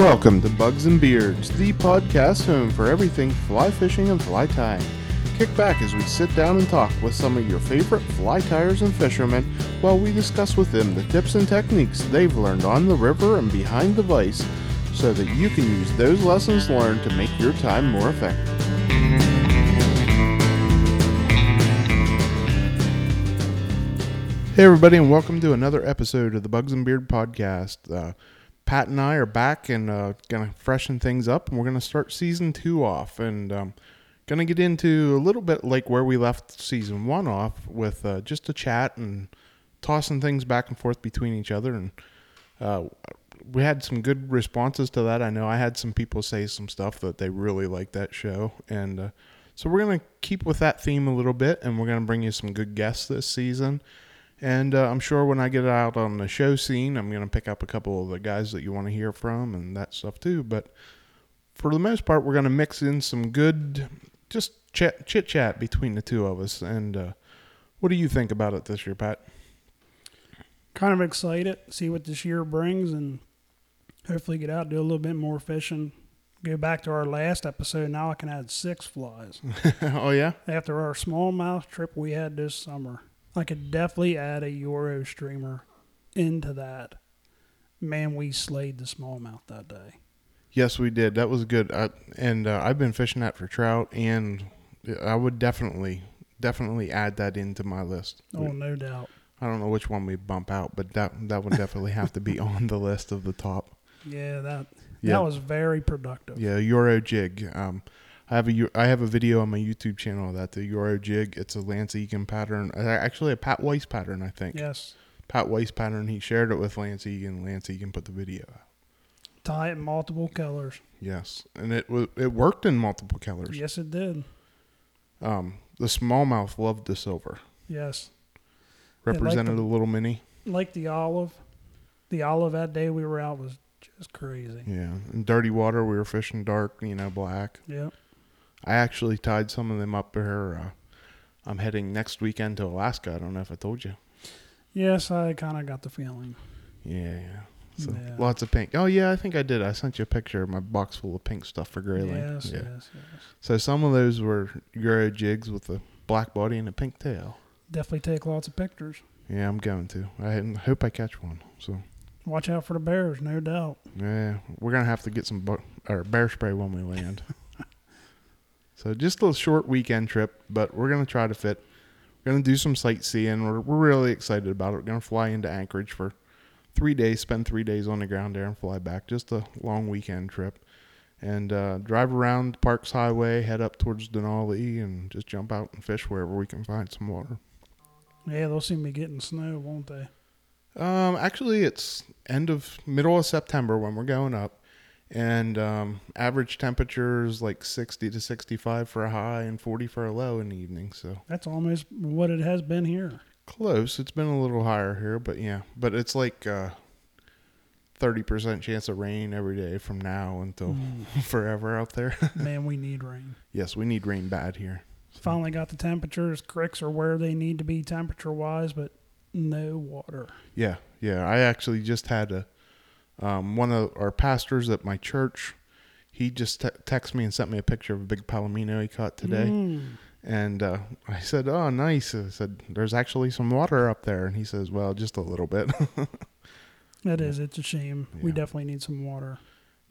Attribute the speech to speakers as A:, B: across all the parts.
A: Welcome to Bugs and Beards, the podcast home for everything fly fishing and fly tying. Kick back as we sit down and talk with some of your favorite fly tyers and fishermen while we discuss with them the tips and techniques they've learned on the river and behind the vise so that you can use those lessons learned to make your time more effective. Hey, everybody, and welcome to another episode of the Bugs and Beard podcast. Uh, Pat and I are back and uh, gonna freshen things up, and we're gonna start season two off, and um, gonna get into a little bit like where we left season one off with uh, just a chat and tossing things back and forth between each other, and uh, we had some good responses to that. I know I had some people say some stuff that they really liked that show, and uh, so we're gonna keep with that theme a little bit, and we're gonna bring you some good guests this season. And uh, I'm sure when I get out on the show scene, I'm going to pick up a couple of the guys that you want to hear from and that stuff too. But for the most part, we're going to mix in some good, just chat, chit chat between the two of us. And uh, what do you think about it this year, Pat?
B: Kind of excited, see what this year brings, and hopefully get out, do a little bit more fishing. Go back to our last episode. Now I can add six flies.
A: oh, yeah?
B: After our smallmouth trip we had this summer, I could definitely add a Euro streamer into that. Man, we slayed the smallmouth that day.
A: Yes, we did. That was good. I, and uh, I've been fishing that for trout, and I would definitely, definitely add that into my list.
B: Oh, no doubt.
A: I don't know which one we bump out, but that that would definitely have to be on the list of the top.
B: Yeah, that
A: Yeah.
B: that was very productive.
A: Yeah, Euro jig. Um, I have a have a video on my YouTube channel that the Euro jig. It's a Lance Egan pattern. Uh, Actually, a Pat Weiss pattern, I think.
B: Yes.
A: Pat Weiss pattern. He shared it with Lance Egan. Lance Egan put the video out.
B: Tie it in multiple colors.
A: Yes, and it it worked in multiple colors.
B: Yes, it did.
A: Um, the smallmouth loved the silver.
B: Yes.
A: Represented
B: the-
A: a little mini.
B: Like the olive. The olive that day we were out was just crazy.
A: Yeah, in dirty water we were fishing dark, you know, black.
B: Yep.
A: I actually tied some of them up here. Uh, I'm heading next weekend to Alaska. I don't know if I told you.
B: Yes, I kind of got the feeling.
A: Yeah, yeah. So
B: Yeah.
A: lots of pink. Oh yeah, I think I did. I sent you a picture of my box full of pink stuff for grayling.
B: Yes,
A: yeah.
B: yes, yes.
A: So some of those were Euro jigs with a black body and a pink tail.
B: Definitely take lots of pictures.
A: Yeah, I'm going to. I hope I catch one. So
B: Watch out for the bears, no doubt.
A: yeah, we're gonna have to get some bu- or bear spray when we land. so just a short weekend trip, but we're gonna try to fit. We're gonna do some sightseeing. We're we're really excited about it. We're gonna fly into Anchorage for three days, spend three days on the ground there, and fly back. Just a long weekend trip, and uh, drive around Parks Highway, head up towards Denali, and just jump out and fish wherever we can find some water.
B: Yeah, they'll see me getting snow, won't they?
A: Um, actually, it's end of middle of September when we're going up, and um, average temperatures like sixty to sixty-five for a high and forty for a low in the evening. So
B: That's almost what it has been here.
A: close. It's been a little higher here, but yeah, but it's like uh, thirty percent chance of rain every day from now until forever out there.
B: Man, we need rain.
A: yes, we need rain bad here.
B: Finally got the temperatures. Creeks are where they need to be temperature wise, but no water.
A: Yeah, yeah. I actually just had a um, one of our pastors at my church. He just te- texted me and sent me a picture of a big palomino he caught today,
B: Mm.
A: and uh, I said, "Oh, nice." I said, "There's actually some water up there," and he says, "Well, just a little bit."
B: that is, It's a shame. We definitely need some water.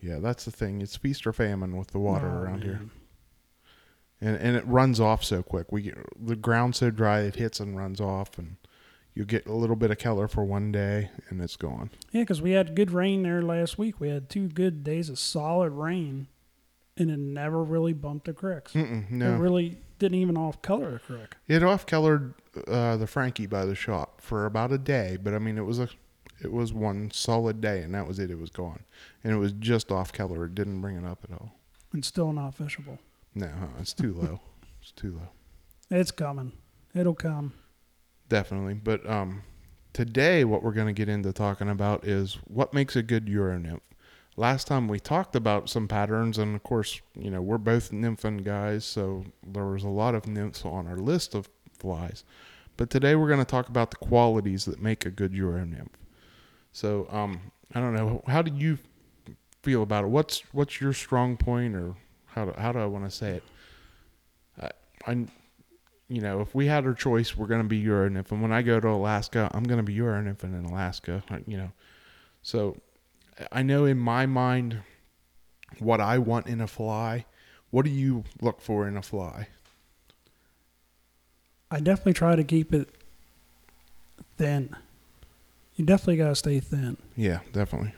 A: yeah, that's the thing. It's feast or famine with the water
B: Oh,
A: around here, and and it runs off so quick. We get the ground's so dry it hits and runs off, and you get a little bit of color for one day, and it's gone.
B: Yeah, because we had good rain there last week. We had two good days of solid rain, and it never really bumped the cricks.
A: Mm-mm, no,
B: It really didn't even off color a creek.
A: It off colored uh, the Frankie by the shop for about a day, but I mean it was a it was one solid day and that was it. It was gone, and it was just off color. It didn't bring it up at all.
B: and still not fishable.
A: No, huh, it's too low. it's too low.
B: It's coming. It'll come.
A: Definitely. But um, today what we're going to get into talking about is what makes a good Euro nymph. Last time we talked about some patterns, and of course, you know we're both nymphing guys, so there was a lot of nymphs on our list of flies. But today we're going to talk about the qualities that make a good Euro nymph. So um, I don't know. How do you feel about it? What's what's your strong point, or how do how do I want to say it? I, I, you know, if we had our choice, we're gonna be Euro nymph, and when I go to Alaska, I'm gonna be Euro nymph in Alaska. You know, so I know in my mind what I want in a fly. What do you look for in a fly?
B: I definitely try to keep it thin. You definitely gotta stay thin.
A: Yeah, definitely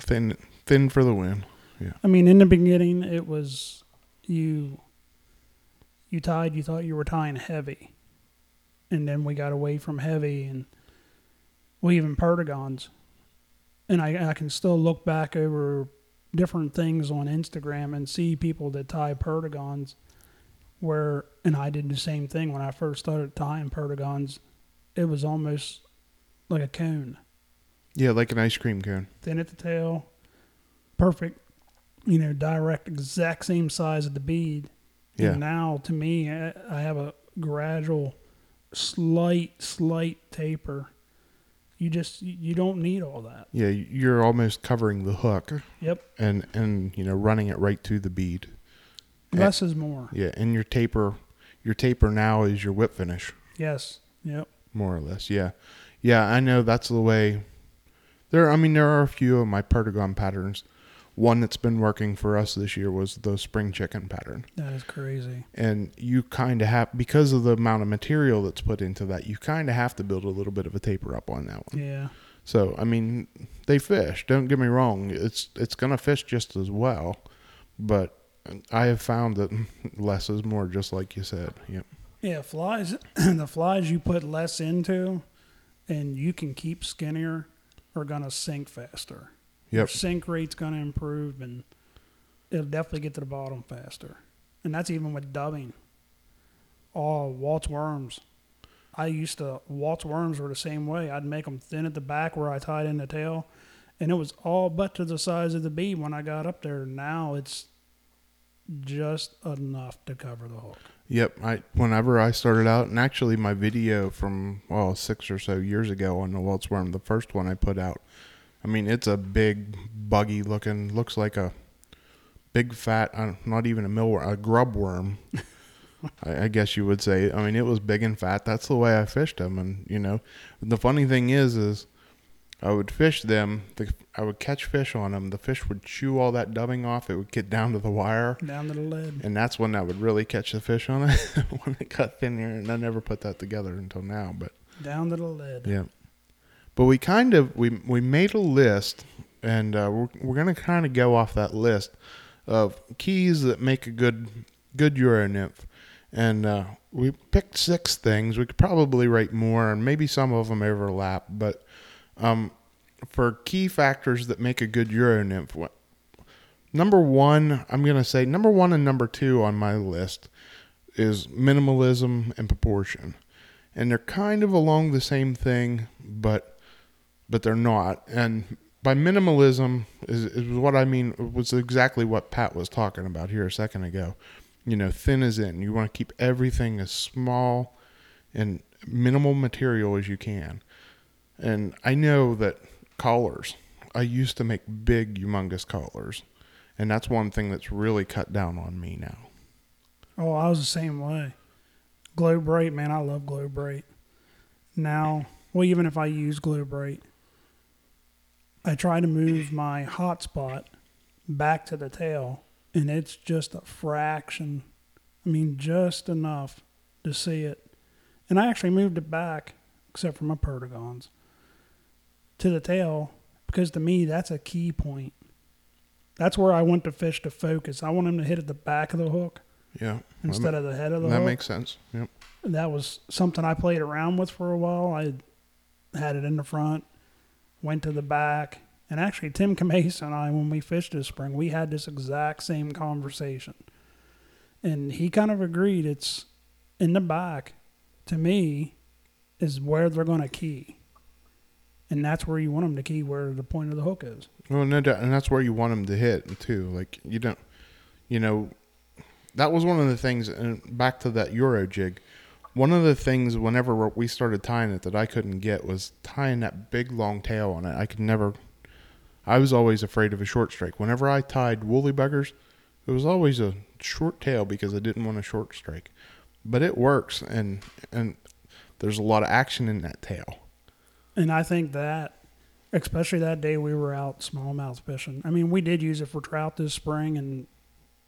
A: thin, thin for the win. Yeah.
B: I mean, in the beginning, it was you. You tied. You thought you were tying heavy, and then we got away from heavy, and we even perdigons. And I, I can still look back over different things on Instagram and see people that tie perdigons, where and I did the same thing when I first started tying perdigons. It was almost like a cone
A: Yeah, like an ice cream cone.
B: thin at the tail, perfect, you know, direct, exact same size of the bead.
A: Yeah.
B: And now, to me, I, have a gradual, slight, slight taper. You just you don't need all that.
A: Yeah, you're almost covering the hook
B: Yep,
A: and and you know running it right to the bead.
B: less is more.
A: Yeah, and your taper, your taper now is your whip finish,
B: Yes. Yep.
A: more or less. Yeah, yeah, I know that's the way. There, I mean, there are a few of my perdigon patterns. One that's been working for us this year was the spring chicken pattern,
B: That is crazy.
A: and you kind of have because of the amount of material that's put into that, you kind of have to build a little bit of a taper up on that one.
B: Yeah.
A: So I mean, they fish. Don't get me wrong; it's it's gonna fish just as well, but I have found that less is more, just like you said. Yep.
B: Yeah, flies. the flies you put less into, and you can keep skinnier, are gonna sink faster. Your sink rate's gonna improve, and it'll definitely get to the bottom faster. And that's even with dubbing. Oh, Walt's worms. I used to Walt's worms were the same way. I'd make them thin at the back where I tied in the tail, and it was all but to the size of the bead when I got up there. Now it's just enough to cover the hook.
A: Yep. I whenever I started out, and actually my video from well six or so years ago on the Walt's worm, the first one I put out. I mean, it's a big, buggy looking. Looks like a big fat, uh, not even a millworm, a grub worm. I, I guess you would say. I mean, it was big and fat. That's the way I fished them, and you know, the funny thing is, is I would fish them. The, I would catch fish on them. The fish would chew all that dubbing off. It would get down to the wire.
B: Down to the lid.
A: And that's when I would really catch the fish on it when it got thinner. And I never put that together until now. But
B: Down to the lid.
A: yeah, but we kind of we we made a list, and uh, we're we're gonna kind of go off that list of keys that make a good good Euro nymph, and uh, we picked six things. We could probably write more, and maybe some of them overlap. But um, for key factors that make a good Euro nymph, number one, I'm gonna say number one and number two on my list is minimalism and proportion, and they're kind of along the same thing, but but they're not. And by minimalism is, is what I mean was exactly what Pat was talking about here a second ago. You know, thin as in. You want to keep everything as small and minimal material as you can. And I know that collars. I used to make big, humongous collars, and that's one thing that's really cut down on me now.
B: Oh, I was the same way. Glo-Brite, man, I love Glo-Brite. Now, well, even if I use Glo-Brite, I try to move my hotspot back to the tail, and it's just a fraction. I mean, just enough to see it. And I actually moved it back, except for my perdigons, to the tail because to me that's a key point. That's where I want the fish to focus. I want him to hit at the back of the hook
A: Yeah,
B: instead of the head of the
A: that
B: hook.
A: That makes sense. Yep.
B: that was something I played around with for a while. I had it in the front, went to the back, and actually Tim Kamase and I, when we fished this spring, we had this exact same conversation, and he kind of agreed. It's in the back, to me, is where they're going to key, and that's where you want them to key, where the point of the hook is.
A: Well, no doubt, and that's where you want them to hit too. Like you don't, you know, that was one of the things. And back to that Euro jig, one of the things whenever we started tying it that I couldn't get was tying that big long tail on it. I could never, I was always afraid of a short strike. Whenever I tied woolly buggers, it was always a short tail because I didn't want a short strike. But it works, and and there's a lot of action in that tail.
B: And I think that, especially that day we were out smallmouth fishing. I mean, we did use it for trout this spring and,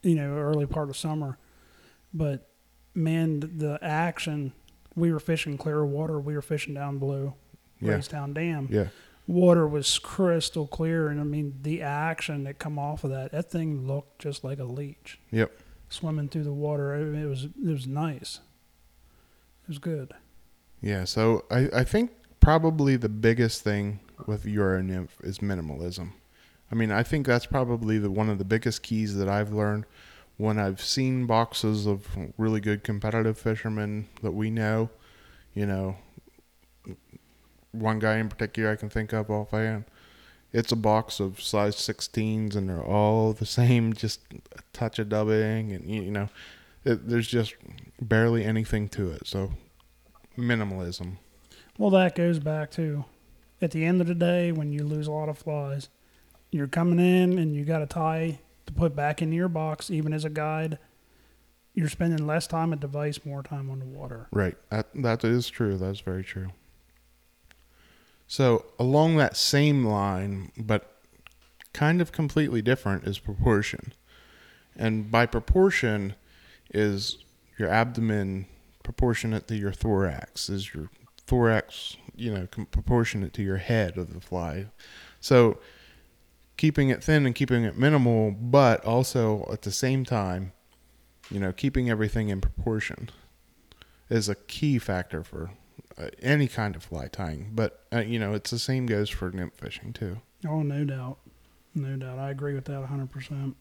B: you know, early part of summer. But man, the action, we were fishing clear water. We were fishing down below
A: Yeah.
B: Raystown Dam.
A: Yeah,
B: Water was crystal clear. And I mean, the action that come off of that, that thing looked just like a leech
A: yep.
B: swimming through the water. It, was, it was nice. It was good.
A: Yeah, so I, I think probably the biggest thing with Euro nymph is minimalism. I mean, I think that's probably the one of the biggest keys that I've learned when I've seen boxes of really good competitive fishermen that we know. You know, one guy in particular I can think of offhand. It's a box of size 16s, and they're all the same, just a touch of dubbing, and you know, it, there's just barely anything to it. So minimalism.
B: Well, that goes back to at the end of the day when you lose a lot of flies, you're coming in and you got a tie to put back into your box, even as a guide. You're spending less time at device, more time on the water.
A: Right. That that is true. That's very true. So along that same line, but kind of completely different, is proportion. And by proportion is your abdomen proportionate to your thorax, is your thorax, you know, proportionate to your head of the fly. So keeping it thin and keeping it minimal, but also at the same time, you know, keeping everything in proportion is a key factor for uh, any kind of fly tying. But uh, you know, it's the same goes for nymph fishing too.
B: Oh, no doubt. No doubt. I agree with that 100%.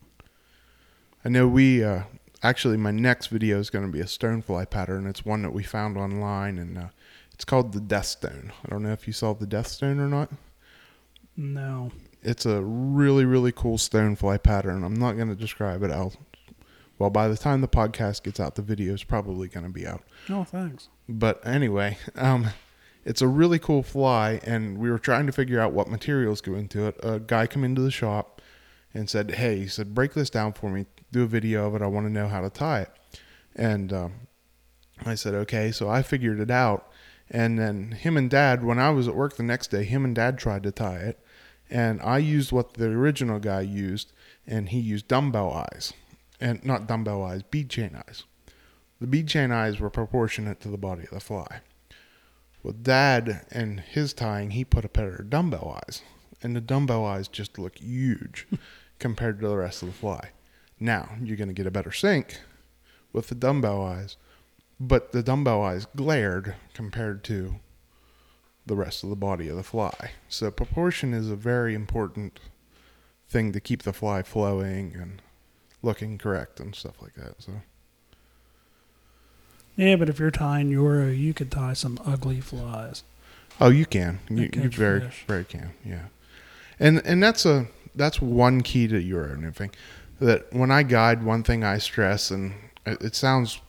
A: I know we uh, actually my next video is going to be a stonefly pattern. It's one that we found online, and uh, it's called the Death Stone. I don't know if you saw the Death Stone or not.
B: No.
A: It's a really really cool stonefly pattern. I'm not going to describe it. I'll well by the time the podcast gets out, the video is probably going to be out.
B: Oh, thanks.
A: But anyway, um, it's a really cool fly, and we were trying to figure out what materials go into it. A guy came into the shop and said, "Hey," he said, "break this down for me. Do a video of it. I want to know how to tie it." And um, I said, "Okay." So I figured it out, and then him and Dad, when I was at work the next day, him and Dad tried to tie it, and I used what the original guy used, and he used dumbbell eyes, and not dumbbell eyes, bead chain eyes. The bead chain eyes were proportionate to the body of the fly. With Dad and his tying, he put a pair of dumbbell eyes, and the dumbbell eyes just look huge compared to the rest of the fly. Now you're going to get a better sink with the dumbbell eyes, but the dumbbell eyes glared compared to the rest of the body of the fly. So proportion is a very important thing to keep the fly flowing and looking correct and stuff like that. So.
B: Yeah, but if you're tying Euro, you could tie some ugly flies.
A: Oh, you can. You, you very
B: fish.
A: very can. Yeah, and and that's a that's one key to Euro nymphing. That when I guide, one thing I stress, and it, it sounds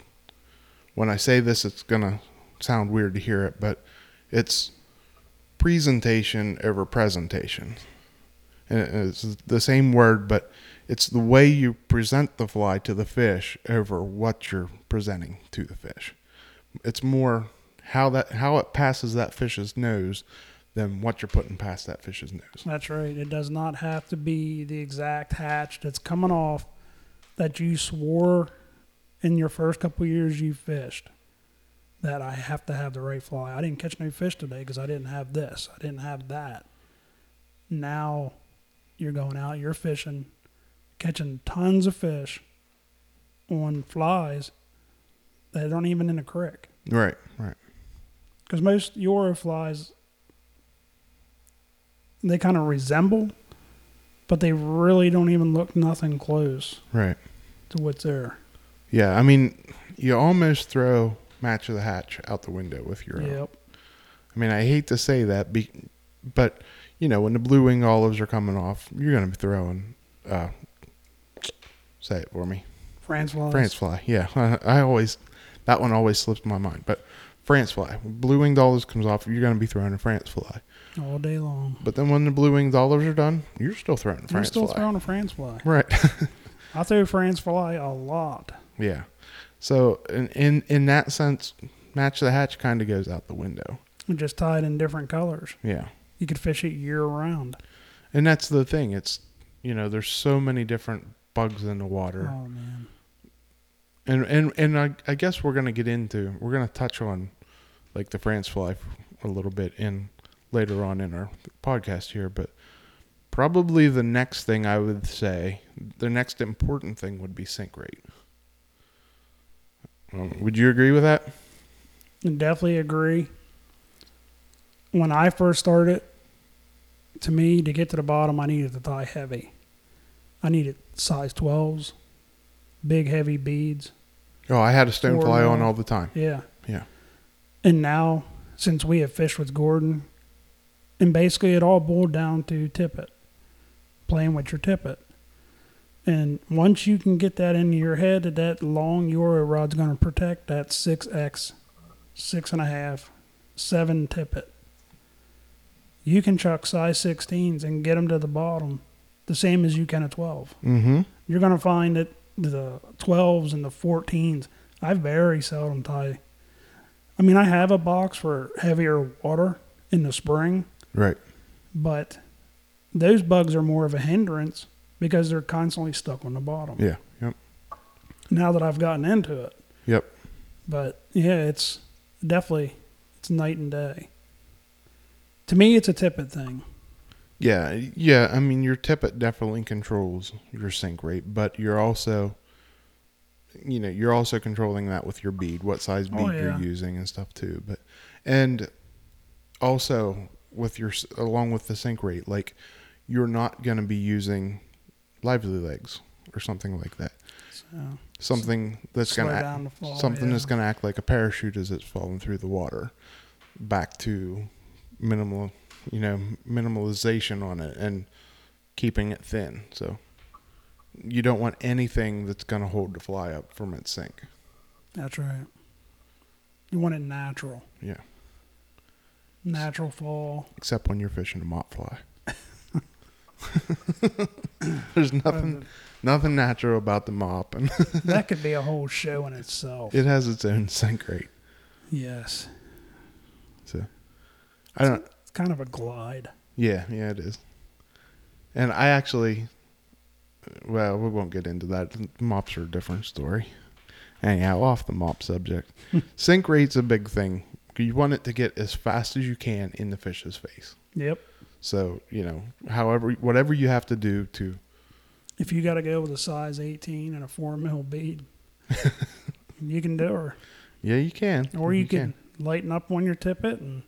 A: when I say this, it's gonna sound weird to hear it, but it's presentation over presentation. And it's the same word, but it's the way you present the fly to the fish over what you're presenting to the fish. It's more how that how it passes that fish's nose than what you're putting past that fish's nose.
B: That's right. It does not have to be the exact hatch that's coming off that you swore in your first couple years you fished. That I have to have the right fly. I didn't catch no fish today because I didn't have this. I didn't have that. Now you're going out, you're fishing, catching tons of fish on flies that aren't even in a creek.
A: Right, right.
B: Because most Euro flies, they kind of resemble, but they really don't even look nothing close
A: Right.
B: to what's there.
A: Yeah, I mean, you almost throw match of the hatch out the window with your.
B: Yep.
A: I mean, I hate to say that, be, but you know, when the blue wing olives are coming off, you're going to be throwing. Uh, say it for me.
B: Frenchie fly.
A: Frenchie fly. Yeah, I, I always that one always slips my mind. But Frenchie fly. Blue winged olives comes off, you're going to be throwing a Frenchie fly.
B: all day long.
A: But then when the blue winged olives are done, you're still throwing a
B: I'm
A: Frenchie
B: still
A: fly.
B: throwing a Frenchie fly.
A: right.
B: I throw Frenchie fly a lot.
A: yeah. So in, in in that sense, match the hatch kind of goes out the window.
B: Just tie it in different colors.
A: Yeah.
B: You could fish it year round.
A: And that's the thing. It's you know, there's so many different bugs in the water.
B: Oh man.
A: And and and I, I guess we're gonna get into we're gonna touch on like the Frenchie fly a little bit in later on in our podcast here, but probably the next thing I would say, the next important thing would be sink rate. Um, would you agree with that?
B: Definitely agree. When I first started, to me, to get to the bottom, I needed to tie heavy. I needed size 12s, big, heavy beads.
A: Oh, I had a stonefly
B: Or,
A: on all the time.
B: Yeah.
A: Yeah.
B: And now, since we have fished with Gordon, and basically it all boiled down to tippet, playing with your tippet. And once you can get that into your head that that long Euro rod's going to protect that 6X, six and a half, seven tippet, you can chuck size 16s and get them to the bottom the same as you can a 12
A: Mm-hmm.
B: you're going to find that the 12s and the 14s, I very seldom tie. I mean, I have a box for heavier water in the spring,
A: Right.
B: but those bugs are more of a hindrance because they're constantly stuck on the bottom.
A: Yeah. Yep.
B: Now that I've gotten into it,
A: Yep.
B: but yeah, it's definitely it's night and day. To me, it's a tippet thing.
A: Yeah, yeah. I mean, your tippet definitely controls your sink rate, but you're also, you know, you're also controlling that with your bead, what size oh, bead
B: Oh,
A: you're using and stuff too. But and also with your along with the sink rate, like you're not going to be using lively legs or something like that.
B: So
A: Something that's going to
B: down fall.
A: something
B: yeah.
A: that's going to act like a parachute as it's falling through the water back to minimal you know minimalization on it and keeping it thin so you don't want anything that's going to hold the fly up from its sink
B: That's right. You want it natural.
A: yeah
B: Natural fall.
A: except when you're fishing a mop fly there's nothing nothing natural about the mop and
B: that could be a whole show in itself.
A: it has its own sink rate
B: yes.
A: so i don't
B: It's kind of a glide.
A: Yeah, yeah, it is. And I actually, well, we won't get into that. Mops are a different story. Anyhow, off the mop subject. Sink rate's a big thing. You want it to get as fast as you can in the fish's face.
B: Yep.
A: So, you know, however, whatever you have to do to,
B: If you got to go with a size 18 and a 4 mil bead, you can do her.
A: yeah, you can.
B: Or you, can, lighten up on your tippet and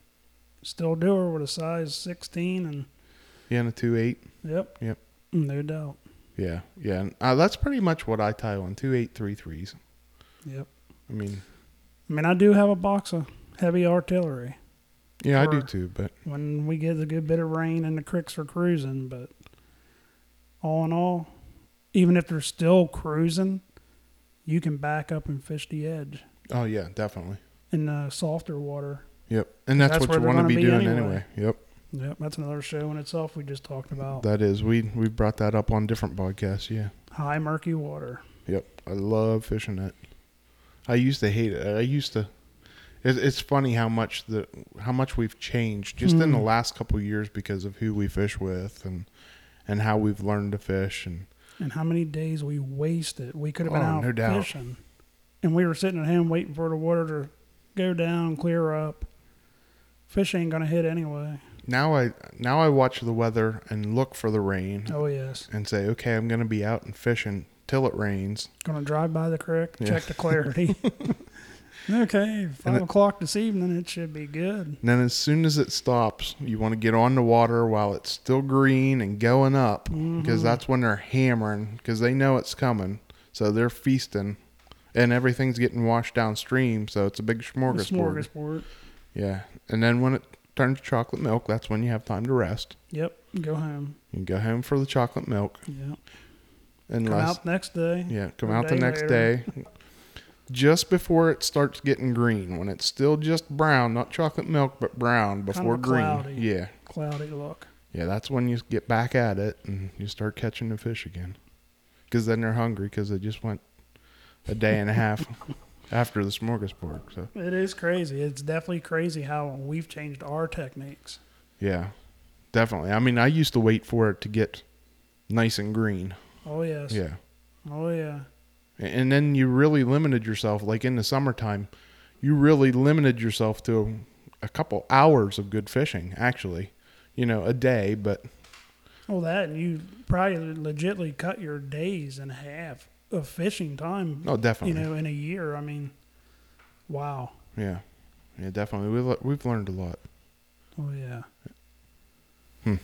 B: still do her with a size 16. And
A: Yeah, and a 2 8.
B: yep.
A: Yep.
B: No doubt.
A: Yeah, yeah. And, uh, that's pretty much what I tie on two eight three threes.
B: Yep.
A: I mean,
B: I mean, I do have a box of heavy artillery
A: yeah, I do too, but
B: when we get a good bit of rain and the creeks are cruising. But all in all, even if they're still cruising, you can back up and fish the edge
A: oh, yeah, definitely.
B: in the softer water.
A: Yep. And that's,
B: That's
A: what you want to be,
B: be
A: doing
B: anyway.
A: anyway. Yep.
B: Yep, that's another show in itself we just talked about.
A: That is, we we brought that up on different podcasts. Yeah,
B: High murky water.
A: yep. I love fishing it. I used to hate it. I used to. It, it's funny how much the how much we've changed just in the
B: Mm.
A: last couple of years because of who we fish with and and how we've learned to fish and
B: And how many days we wasted. We could have been
A: Oh,
B: out
A: no doubt.
B: fishing. And we were sitting at home waiting for the water to go down, clear up. Fish ain't gonna hit anyway.
A: now I now I watch the weather and look for the rain
B: Oh yes.
A: and say okay I'm gonna be out and fishing till it rains.
B: Gonna drive by the creek,
A: Yeah.
B: check the clarity. Okay, five
A: it-
B: o'clock this evening it should be good.
A: And then as soon as it stops, you want to get on the water while it's still green and going up because
B: Mhm.
A: that's when they're hammering because they know it's coming. So they're feasting and everything's getting washed downstream. So it's a big smorgasbord.
B: Smorgasbord.
A: Yeah. And then when it turns to chocolate milk, that's when you have time to rest.
B: Yep. Go home.
A: You go home for the chocolate milk.
B: Yep.
A: And
B: Come out next day.
A: yeah, come
B: a
A: out the next
B: later.
A: day. just before it starts getting green, when it's still just brown, not chocolate milk, but brown before
B: of
A: green.
B: cloudy.
A: Yeah.
B: Cloudy look.
A: Yeah, that's when you get back at it and you start catching the fish again. Because then they're hungry because they just went a day and a half after the smorgasbord. So,
B: It is crazy. It's definitely crazy how we've changed our techniques.
A: yeah, definitely. I mean, I used to wait for it to get nice and green.
B: Oh yes.
A: Yeah.
B: Oh yeah.
A: And then you really limited yourself, like in the summertime, you really limited yourself to a couple hours of good fishing, actually. You know, a day, but
B: Well, that and you probably legitly cut your days in half of fishing time. oh
A: definitely You
B: know, in a year. I mean, wow.
A: Yeah. Yeah, definitely. We've, we've learned a lot.
B: Oh yeah. Hmm.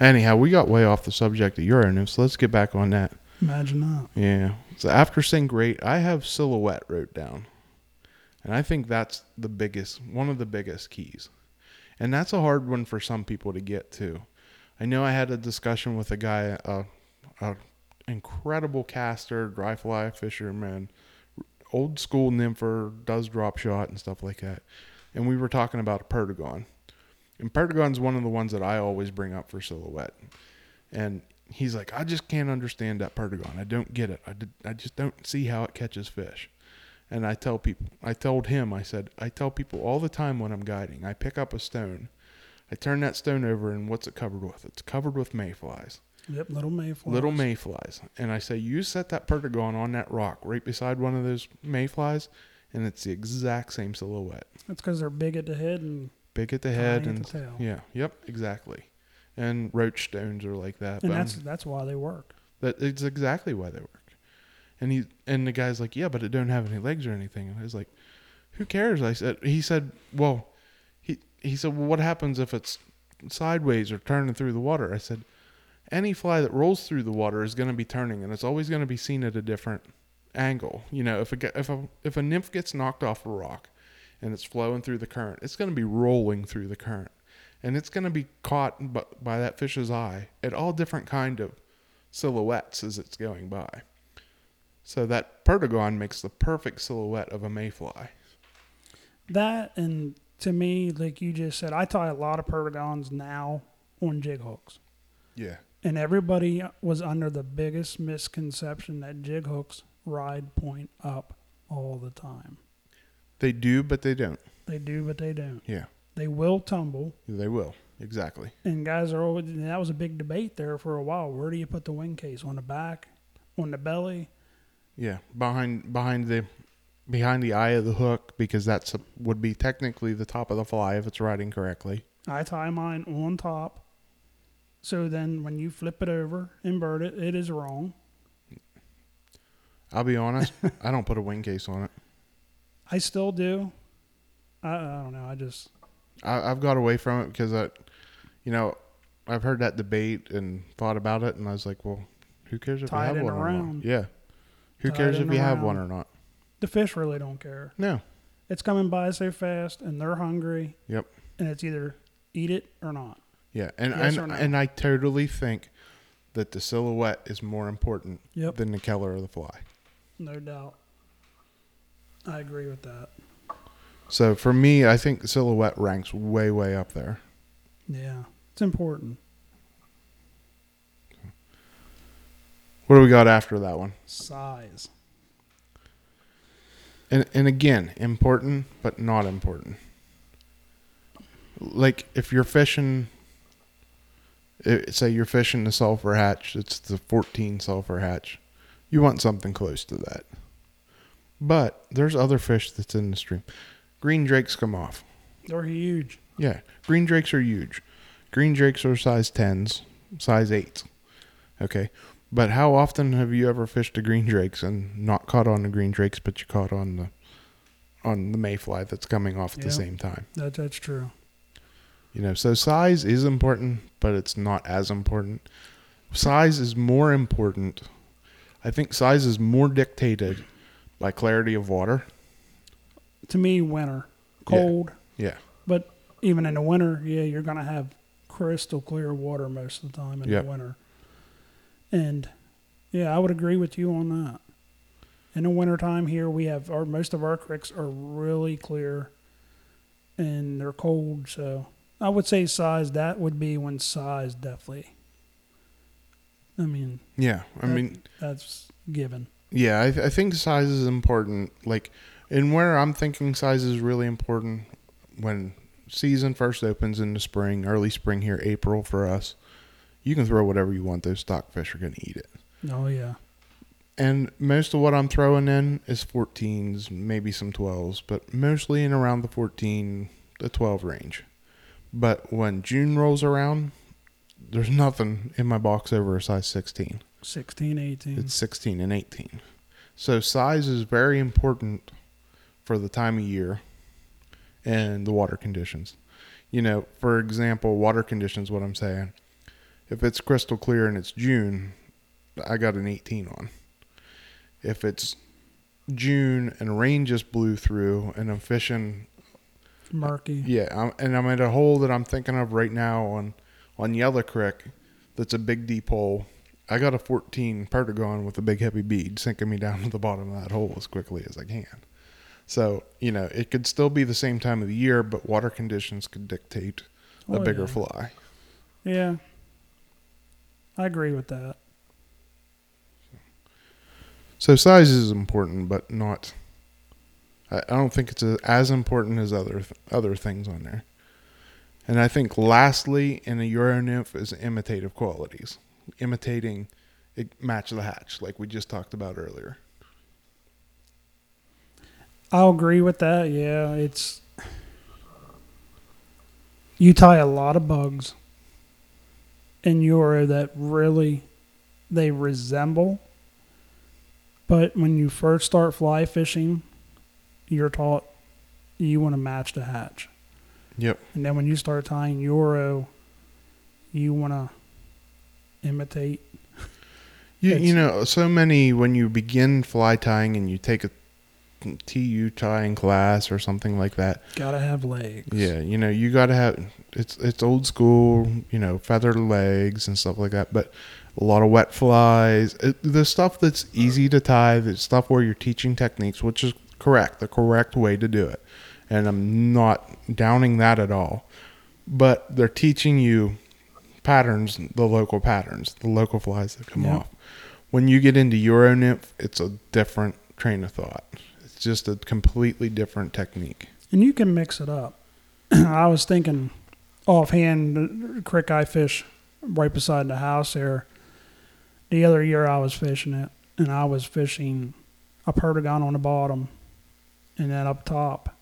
A: Anyhow, we got way off the subject of Euro nymphs. So let's get back on that.
B: Imagine that.
A: Yeah. So after Sink Rate, I have Silhouette wrote down. And I think that's the biggest, one of the biggest keys. And that's a hard one for some people to get to. I know I had a discussion with a guy, uh, a incredible caster, dry fly fisherman, old school nympher, does drop shot and stuff like that. And we were talking about a Perdigon. And Perdigon's one of the ones that I always bring up for silhouette. And he's like, I just can't understand that Perdigon. I don't get it. I, did, I just don't see how it catches fish. And I tell people, I told him, I said, I tell people all the time when I'm guiding, I pick up a stone, I turn that stone over, and what's it covered with? It's covered with mayflies,
B: Yep. Little mayflies.
A: little mayflies. And I say, you set that Perdigon on that rock right beside one of those mayflies, and it's the exact same silhouette.
B: That's because they're big at the head and
A: Big at the head and
B: the tail.
A: yeah, yep, exactly. And roach stones are like that.
B: And
A: but I'm-
B: that's that's why they work.
A: That it's exactly why they work. And he and the guy's like, yeah, but it don't have any legs or anything. And I was like, who cares? I said. He said, well, he he said, well, what happens if it's sideways or turning through the water? I said, any fly that rolls through the water is going to be turning, and it's always going to be seen at a different angle. You know, if a if a if a nymph gets knocked off a rock, and it's flowing through the current, it's going to be rolling through the current, and it's going to be caught by, by that fish's eye at all different kind of silhouettes as it's going by. So that perdigon makes the perfect silhouette of a mayfly.
B: That and to me, like you just said, I tie a lot of perdigons now on jig hooks.
A: Yeah.
B: And everybody was under the biggest misconception that jig hooks ride point up all the time.
A: They do, but they don't.
B: They do, but they don't.
A: Yeah.
B: They will tumble.
A: They will. Exactly.
B: And guys are always, that was a big debate there for a while. Where do you put the wing case? On the back? On the belly?
A: Yeah. Behind behind the behind the eye of the hook because that's a, would be technically the top of the fly if it's riding correctly.
B: I tie mine on top. So then when you flip it over, invert it, it is wrong.
A: I'll be honest, I don't put a wing case on it.
B: I still do. I, I don't know. I just,
A: I, I've got away from it because I, you know, I've heard that debate and thought about it, and I was like, well, who cares if
B: Tie
A: you have one or not? Yeah. Who
B: Tie
A: cares if you have
B: round.
A: one or not?
B: the fish really don't care.
A: No.
B: It's coming by so fast and they're hungry.
A: Yep.
B: And it's either eat it or not.
A: Yeah, and
B: Yes
A: and,
B: no?
A: and I totally think that the silhouette is more important
B: Yep.
A: than the color of the fly.
B: No doubt. I agree with that.
A: So for me, I think silhouette ranks way way up there.
B: Yeah. It's important.
A: What do we got after that one?
B: Size.
A: And and again, important but not important. Like if you're fishing, say you're fishing the sulfur hatch, it's the 14 sulfur hatch. You want something close to that. But there's other fish that's in the stream. Green drakes come off.
B: They're huge.
A: Yeah, green drakes are huge. Green drakes are size 10s, size 8s. Okay. But how often have you ever fished a green drakes and not caught on the green drakes, but you caught on the on the mayfly that's coming off at
B: Yeah.
A: the same time?
B: That that's true.
A: You know, so size is important, but it's not as important. Size is more important. I think size is more dictated by clarity of water.
B: To me, winter. Cold.
A: Yeah.
B: But even in the winter, yeah, you're gonna have crystal clear water most of the time in
A: Yep.
B: the winter. And yeah, I would agree with you on that. In the wintertime here, we have our most of our creeks are really clear, and they're cold. So I would say size. That would be when size definitely. I mean,
A: Yeah, I
B: That-
A: mean,
B: that's given.
A: yeah, I, I think size is important. Like, and where I'm thinking size is really important when season first opens in the spring, early spring here, April for us. You can throw whatever you want; those stockfish are going to eat it.
B: Oh yeah.
A: And most of what I'm throwing in is 14s, maybe some 12s, but mostly in around the 14 to 12 range. But when June rolls around, there's nothing in my box over a size 16.
B: 16, 18.
A: It's 16 and 18. So size is very important for the time of year and the water conditions. You know, for example, water conditions, what I'm saying. If it's crystal clear and it's June, I got an 18 on. If it's June and rain just blew through and I'm fishing
B: Murky.
A: yeah, I'm, and I'm at a hole that I'm thinking of right now on on Yellow Creek. That's a big deep hole. I got a 14 Perdigon with a big heavy bead sinking me down to the bottom of that hole as quickly as I can. So you know, it could still be the same time of the year, but water conditions could dictate a
B: Oh,
A: bigger
B: yeah.
A: fly.
B: Yeah. I agree with that.
A: So size is important, but not. I, don't think it's as important as other other things on there. And I think lastly, in a Euro nymph is imitative qualities, imitating it match the hatch, like we just talked about earlier.
B: I'll agree with that. Yeah, it's you tie a lot of bugs in Euro that really they resemble, but when you first start fly fishing, you're taught you want to match the hatch,
A: Yep.
B: and then when you start tying Euro, you want to imitate.
A: You, you know, so many when you begin fly tying and you take a TU tying class or something like that.
B: Gotta have legs.
A: Yeah, you know, you got to have it's it's old school, you know, feathered legs and stuff like that, but a lot of wet flies. It, the stuff that's easy to tie, the stuff where you're teaching techniques, which is correct, the correct way to do it. And I'm not downing that at all. But they're teaching you patterns, the local patterns, the local flies that come off. When you get into Euro nymph, it's a different train of thought. Just a completely different technique.
B: And you can mix it up. I was thinking offhand, the creek I fish right beside the house there. The other year I was fishing it, and I was fishing a perdigon on the bottom, and then up top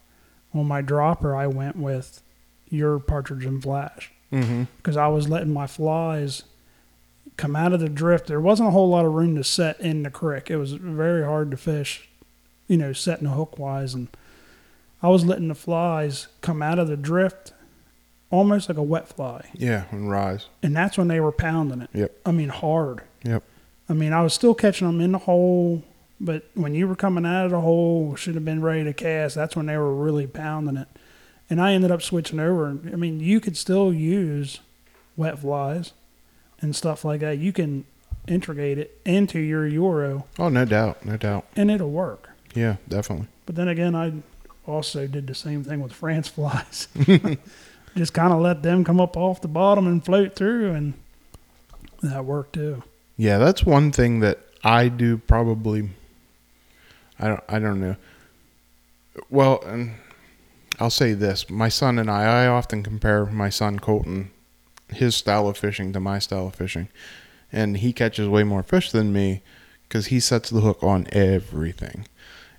B: on my dropper I went with your partridge and flash
A: Mm-hmm.
B: because I was letting my flies come out of the drift. There wasn't a whole lot of room to set in the creek. It was very hard to fish, you know, setting the hook wise. And I was letting the flies come out of the drift almost like a wet fly.
A: Yeah, and rise.
B: And that's when they were pounding it.
A: Yep.
B: I mean, hard.
A: Yep.
B: I mean, I was still catching them in the hole, but when you were coming out of the hole, should have been ready to cast. That's when they were really pounding it. And I ended up switching over. I mean, you could still use wet flies and stuff like that. You can integrate it into your Euro,
A: Oh, no doubt, no doubt.
B: and it'll work.
A: Yeah, definitely.
B: But then again, I also did the same thing with Frenchie flies. Just kind of let them come up off the bottom and float through, and that worked too.
A: Yeah, that's one thing that I do probably. I don't. I don't know. Well, and I'll say this: my son and I. I often compare my son Colton, his style of fishing to my style of fishing, and he catches way more fish than me because he sets the hook on everything,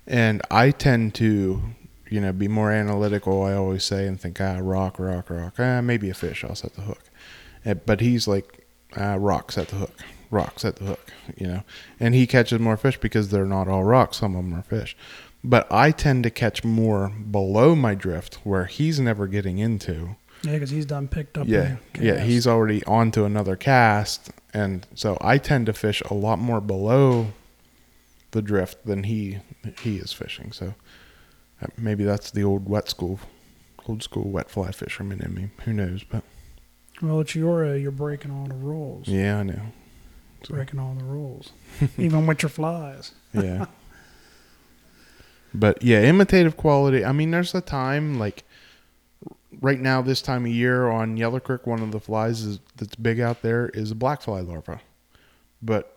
A: and I tend to. You know, be more analytical. I always say and think, ah, rock, rock, rock. Ah, maybe a fish. I'll set the hook. Eh, But he's like, ah, rock, set the hook rocks at the hook, you know. And he catches more fish because they're not all rocks, some of them are fish. But I tend to catch more below my drift where he's never getting into.
B: Yeah, because he's done picked up.
A: Yeah. Yeah, he's already on to another cast and so I tend to fish a lot more below the drift than he he is fishing. So uh, maybe that's the old wet school old school wet fly fisherman in me. Who knows, but
B: Well, it's Euro. You're breaking all the rules.
A: yeah, I know. So,
B: Breaking all the rules, even with your flies.
A: yeah. But yeah, imitative quality. I mean, there's a time like right now, this time of year on Yellow Creek, one of the flies is, that's big out there is a black fly larva. But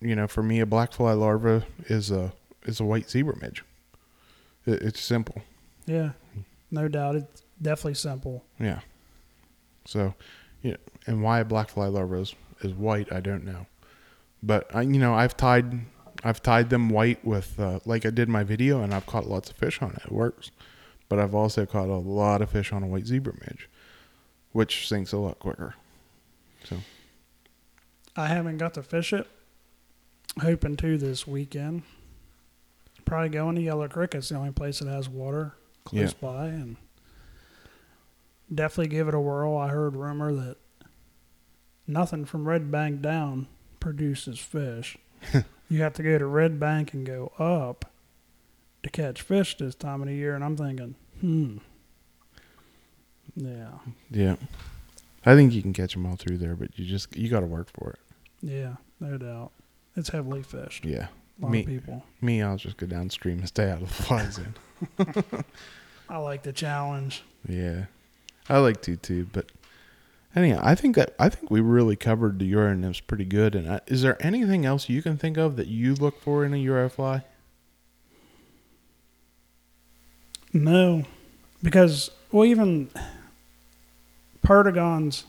A: you know, for me, a black fly larva is a is a white zebra midge. It, it's simple.
B: Yeah, no doubt. It's definitely simple.
A: Yeah. So, yeah, and why a black fly larva is, is white, I don't know. But I, you know, I've tied, I've tied them white with, uh, like I did my video, and I've caught lots of fish on it. It works. But I've also caught a lot of fish on a white zebra midge, which sinks a lot quicker. So
B: I haven't got to fish it. Hoping to this weekend. Probably going to Yellow Creek. It's the only place that has water close
A: Yeah.
B: by, and definitely give it a whirl. I heard rumor that nothing from Red Bank down produces fish. you have to go to Red Bank and go up to catch fish this time of the year, and I'm thinking, hmm, yeah,
A: yeah, I think you can catch them all through there, but you just you got to work for it.
B: yeah, no doubt. It's heavily fished.
A: Yeah.
B: A lot
A: Me-
B: of people.
A: Me, I'll just go downstream and stay out of the in.
B: I like the challenge.
A: Yeah, I like to too. But anyhow, I think that I think we really covered the Euro nymphs pretty good. And I, is there anything else you can think of that you look for in a Euro fly?
B: No, because well, even Perdigons.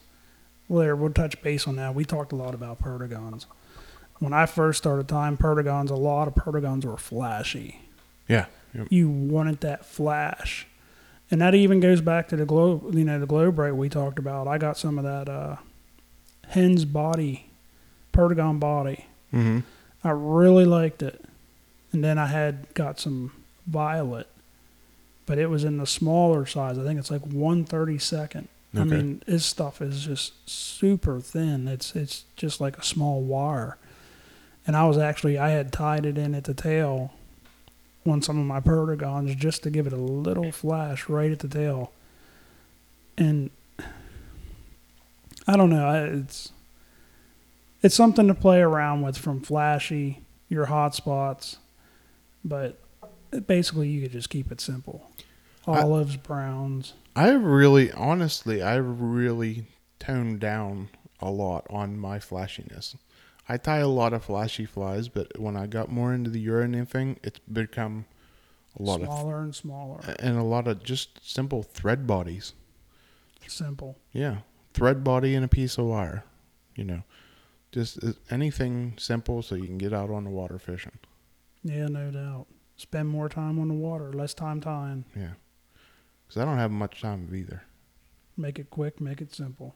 B: Well, there we'll touch base on that. We talked a lot about Perdigons. When I first started time, Perdigons, a lot of Perdigons were flashy.
A: Yeah. Yep.
B: You wanted that flash, and that even goes back to the glow. You know, the Glo-Brite we talked about. I got some of that uh, hen's body, Perdigon body.
A: Mm-hmm.
B: I really liked it. And then I had got some violet, but it was in the smaller size. I think it's like 132nd. I mean, this stuff is just super thin. It's it's just like a small wire. And I was actually I had tied it in at the tail on some of my perdigons just to give it a little flash right at the tail. And I don't know, it's it's something to play around with from flashy, your hot spots, but basically you could just keep it simple.
A: I-
B: Olives, browns.
A: I really, honestly, I really toned down a lot on my flashiness. I tie a lot of flashy flies, but when I got more into the Euro nymphing, it's become a lot
B: smaller and smaller.
A: and a lot of just simple thread bodies.
B: Simple.
A: Yeah, thread body and a piece of wire. You know, just uh, anything simple so you can get out on the water fishing.
B: Yeah, no doubt. Spend more time on the water, less time tying.
A: Yeah, because I don't have much time either.
B: Make it quick, make it simple.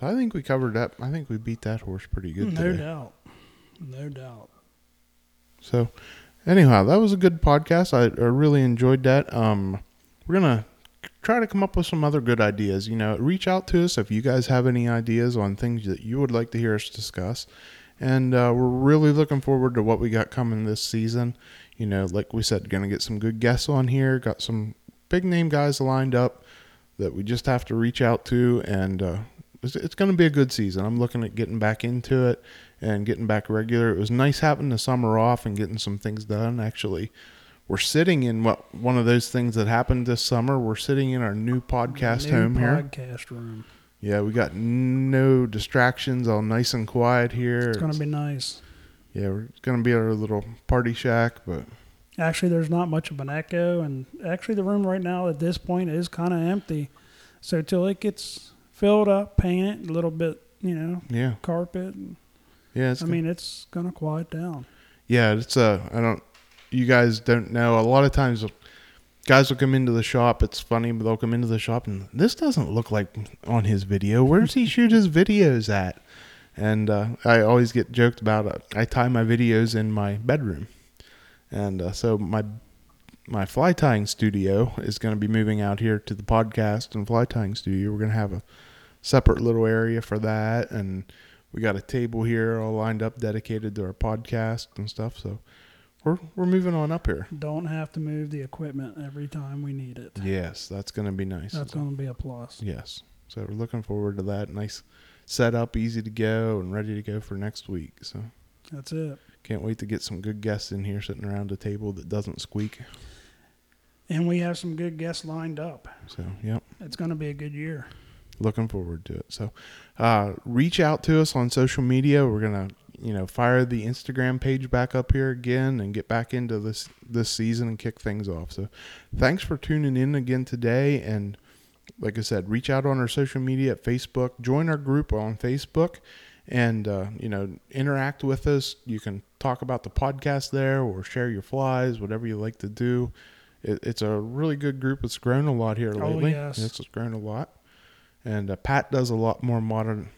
A: So I think we covered up. I think we beat that horse pretty good
B: no
A: today.
B: doubt. No doubt.
A: So, anyhow, that was a good podcast. I, I really enjoyed that. Um, we're gonna try to come up with some other good ideas. You know, reach out to us if you guys have any ideas on things that you would like to hear us discuss. And uh, we're really looking forward to what we got coming this season. You know, like we said, gonna get some good guests on here. Got some big name guys lined up that we just have to reach out to, and uh, it's, it's gonna be a good season. I'm looking at getting back into it and getting back regular. It was nice having the summer off and getting some things done. Actually, we're sitting in what one of those things that happened this summer. We're sitting in our new podcast
B: New
A: home here.
B: Podcast room.
A: Yeah, we got no distractions, all nice and quiet here.
B: It's gonna be nice.
A: yeah, we're it's gonna be our little party shack, but
B: Actually, there's not much of an echo, and actually, the room right now at this point is kind of empty. So till it gets filled up, painted, a little bit, you know,
A: yeah,
B: carpet.
A: yeah. It's
B: I mean, it's gonna quiet down.
A: Yeah, it's uh I don't you guys don't know. A lot of times guys will come into the shop, it's funny, but they'll come into the shop and this doesn't look like on his video. Where does he shoot his videos at? And uh, I always get joked about it. I tie my videos in my bedroom. And uh, so my my fly tying studio is going to be moving out here to the podcast and fly tying studio. We're going to have a separate little area for that and we got a table here all lined up dedicated to our podcast and stuff. So we're we're moving on up here.
B: Don't have to move the equipment every time we need it.
A: Yes, that's going to be nice.
B: That's gonna be a plus.
A: yes. So we're looking forward to that. Nice setup, easy to go, and ready to go for next week. So
B: That's it.
A: can't wait to get some good guests in here sitting around a table that doesn't squeak.
B: And we have some good guests lined up.
A: So, yep.
B: It's going to be a good year.
A: Looking forward to it. So, uh, reach out to us on social media. We're gonna, you know, fire the Instagram page back up here again and get back into this this season and kick things off. So, thanks for tuning in again today. And like I said, reach out on our social media at Facebook. Join our group on Facebook, and uh, you know, interact with us. You can talk about the podcast there or share your flies, whatever you like to do. It, it's a really good group. It's grown a lot here lately.
B: Oh,
A: lately.
B: yes.
A: It's grown a lot and uh, Pat does a lot more modern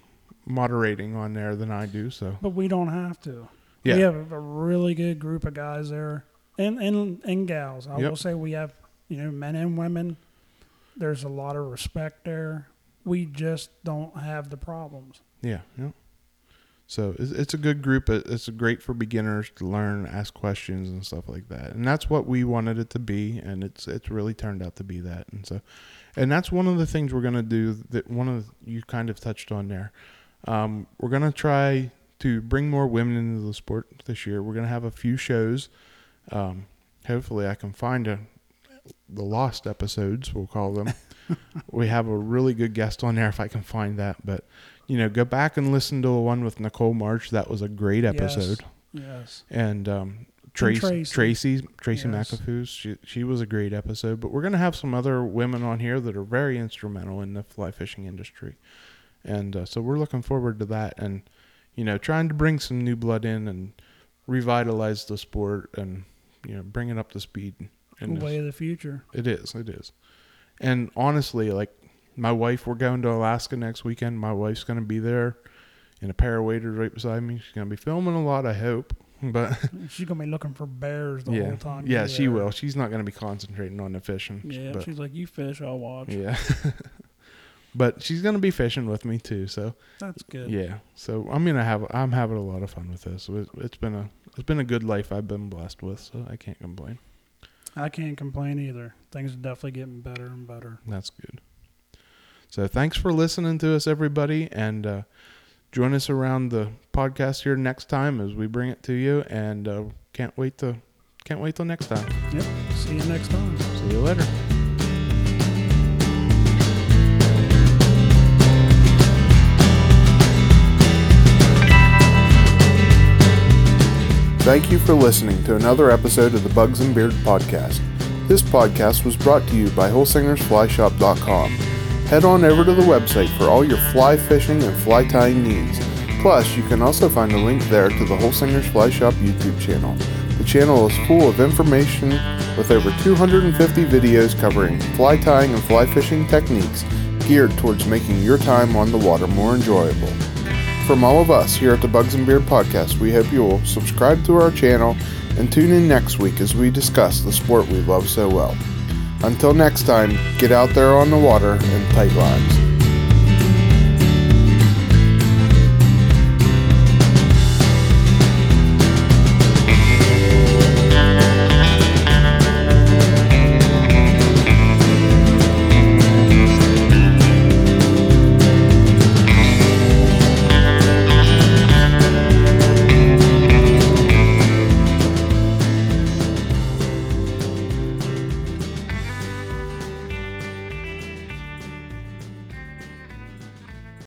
A: moderating on there than I do. So
B: But we don't have to.
A: yeah,
B: We have a really good group of guys there and, and, and gals. I
A: Yep.
B: will say we have, you know, men and women. There's a lot of respect there. We just don't have the problems.
A: yeah, yeah. So it's, it's a good group. It's great for beginners to learn, ask questions, and stuff like that. And that's what we wanted it to be, and it's it's really turned out to be that. And so, and that's one of the things we're gonna do. That one of the, you kind of touched on there. Um, we're gonna try to bring more women into the sport this year. We're gonna have a few shows. Um, hopefully, I can find a, the lost episodes. We'll call them. we have a really good guest on there if I can find that. But you know, go back and listen to the one with Nicole March. That was a great episode.
B: Yes. yes.
A: And um, Tracy,
B: Tracy.
A: Tracy, Tracy
B: Yes.
A: McAfee, she she was a great episode. But we're gonna have some other women on here that are very instrumental in the fly fishing industry, and uh, so we're looking forward to that. And you know, trying to bring some new blood in and revitalize the sport and you know bring it up to speed. in this-
B: Way of the future.
A: it is. It is. And honestly, like my wife, we're going to Alaska next weekend. My wife's going to be there in a pair of waders right beside me. She's going to be filming a lot, I hope. But
B: She's gonna be looking for bears the
A: yeah,
B: whole time.
A: yeah, she
B: there.
A: will. She's not to be concentrating on the fishing.
B: Yeah,
A: but,
B: she's like, you fish, I'll watch.
A: yeah. but she's to be fishing with me too. So
B: That's good.
A: yeah. So I'm gonna have. I'm having a lot of fun with this. It- It's been a. It's been a good life I've been blessed with. So I can't complain.
B: I can't complain either. Things are definitely getting better and better.
A: That's good. So thanks for listening to us, everybody, and uh, join us around the podcast here next time as we bring it to you. And uh, can't wait to can't wait till next time.
B: Yep. See you next time.
A: See you later. Thank you for listening to another episode of the Bugs and Beard Podcast. This podcast was brought to you by HolsingersFlyShop.com. Head on over to the website for all your fly fishing and fly tying needs. Plus, you can also find a link there to the Holsinger's Fly Shop YouTube channel. The channel is full of information with over 250 videos covering fly tying and fly fishing techniques geared towards making your time on the water more enjoyable. From all of us here at the Bugs and Beard Podcast, we hope you will subscribe to our channel and tune in next week as we discuss the sport we love so well. Until next time, get out there on the water and tight lines.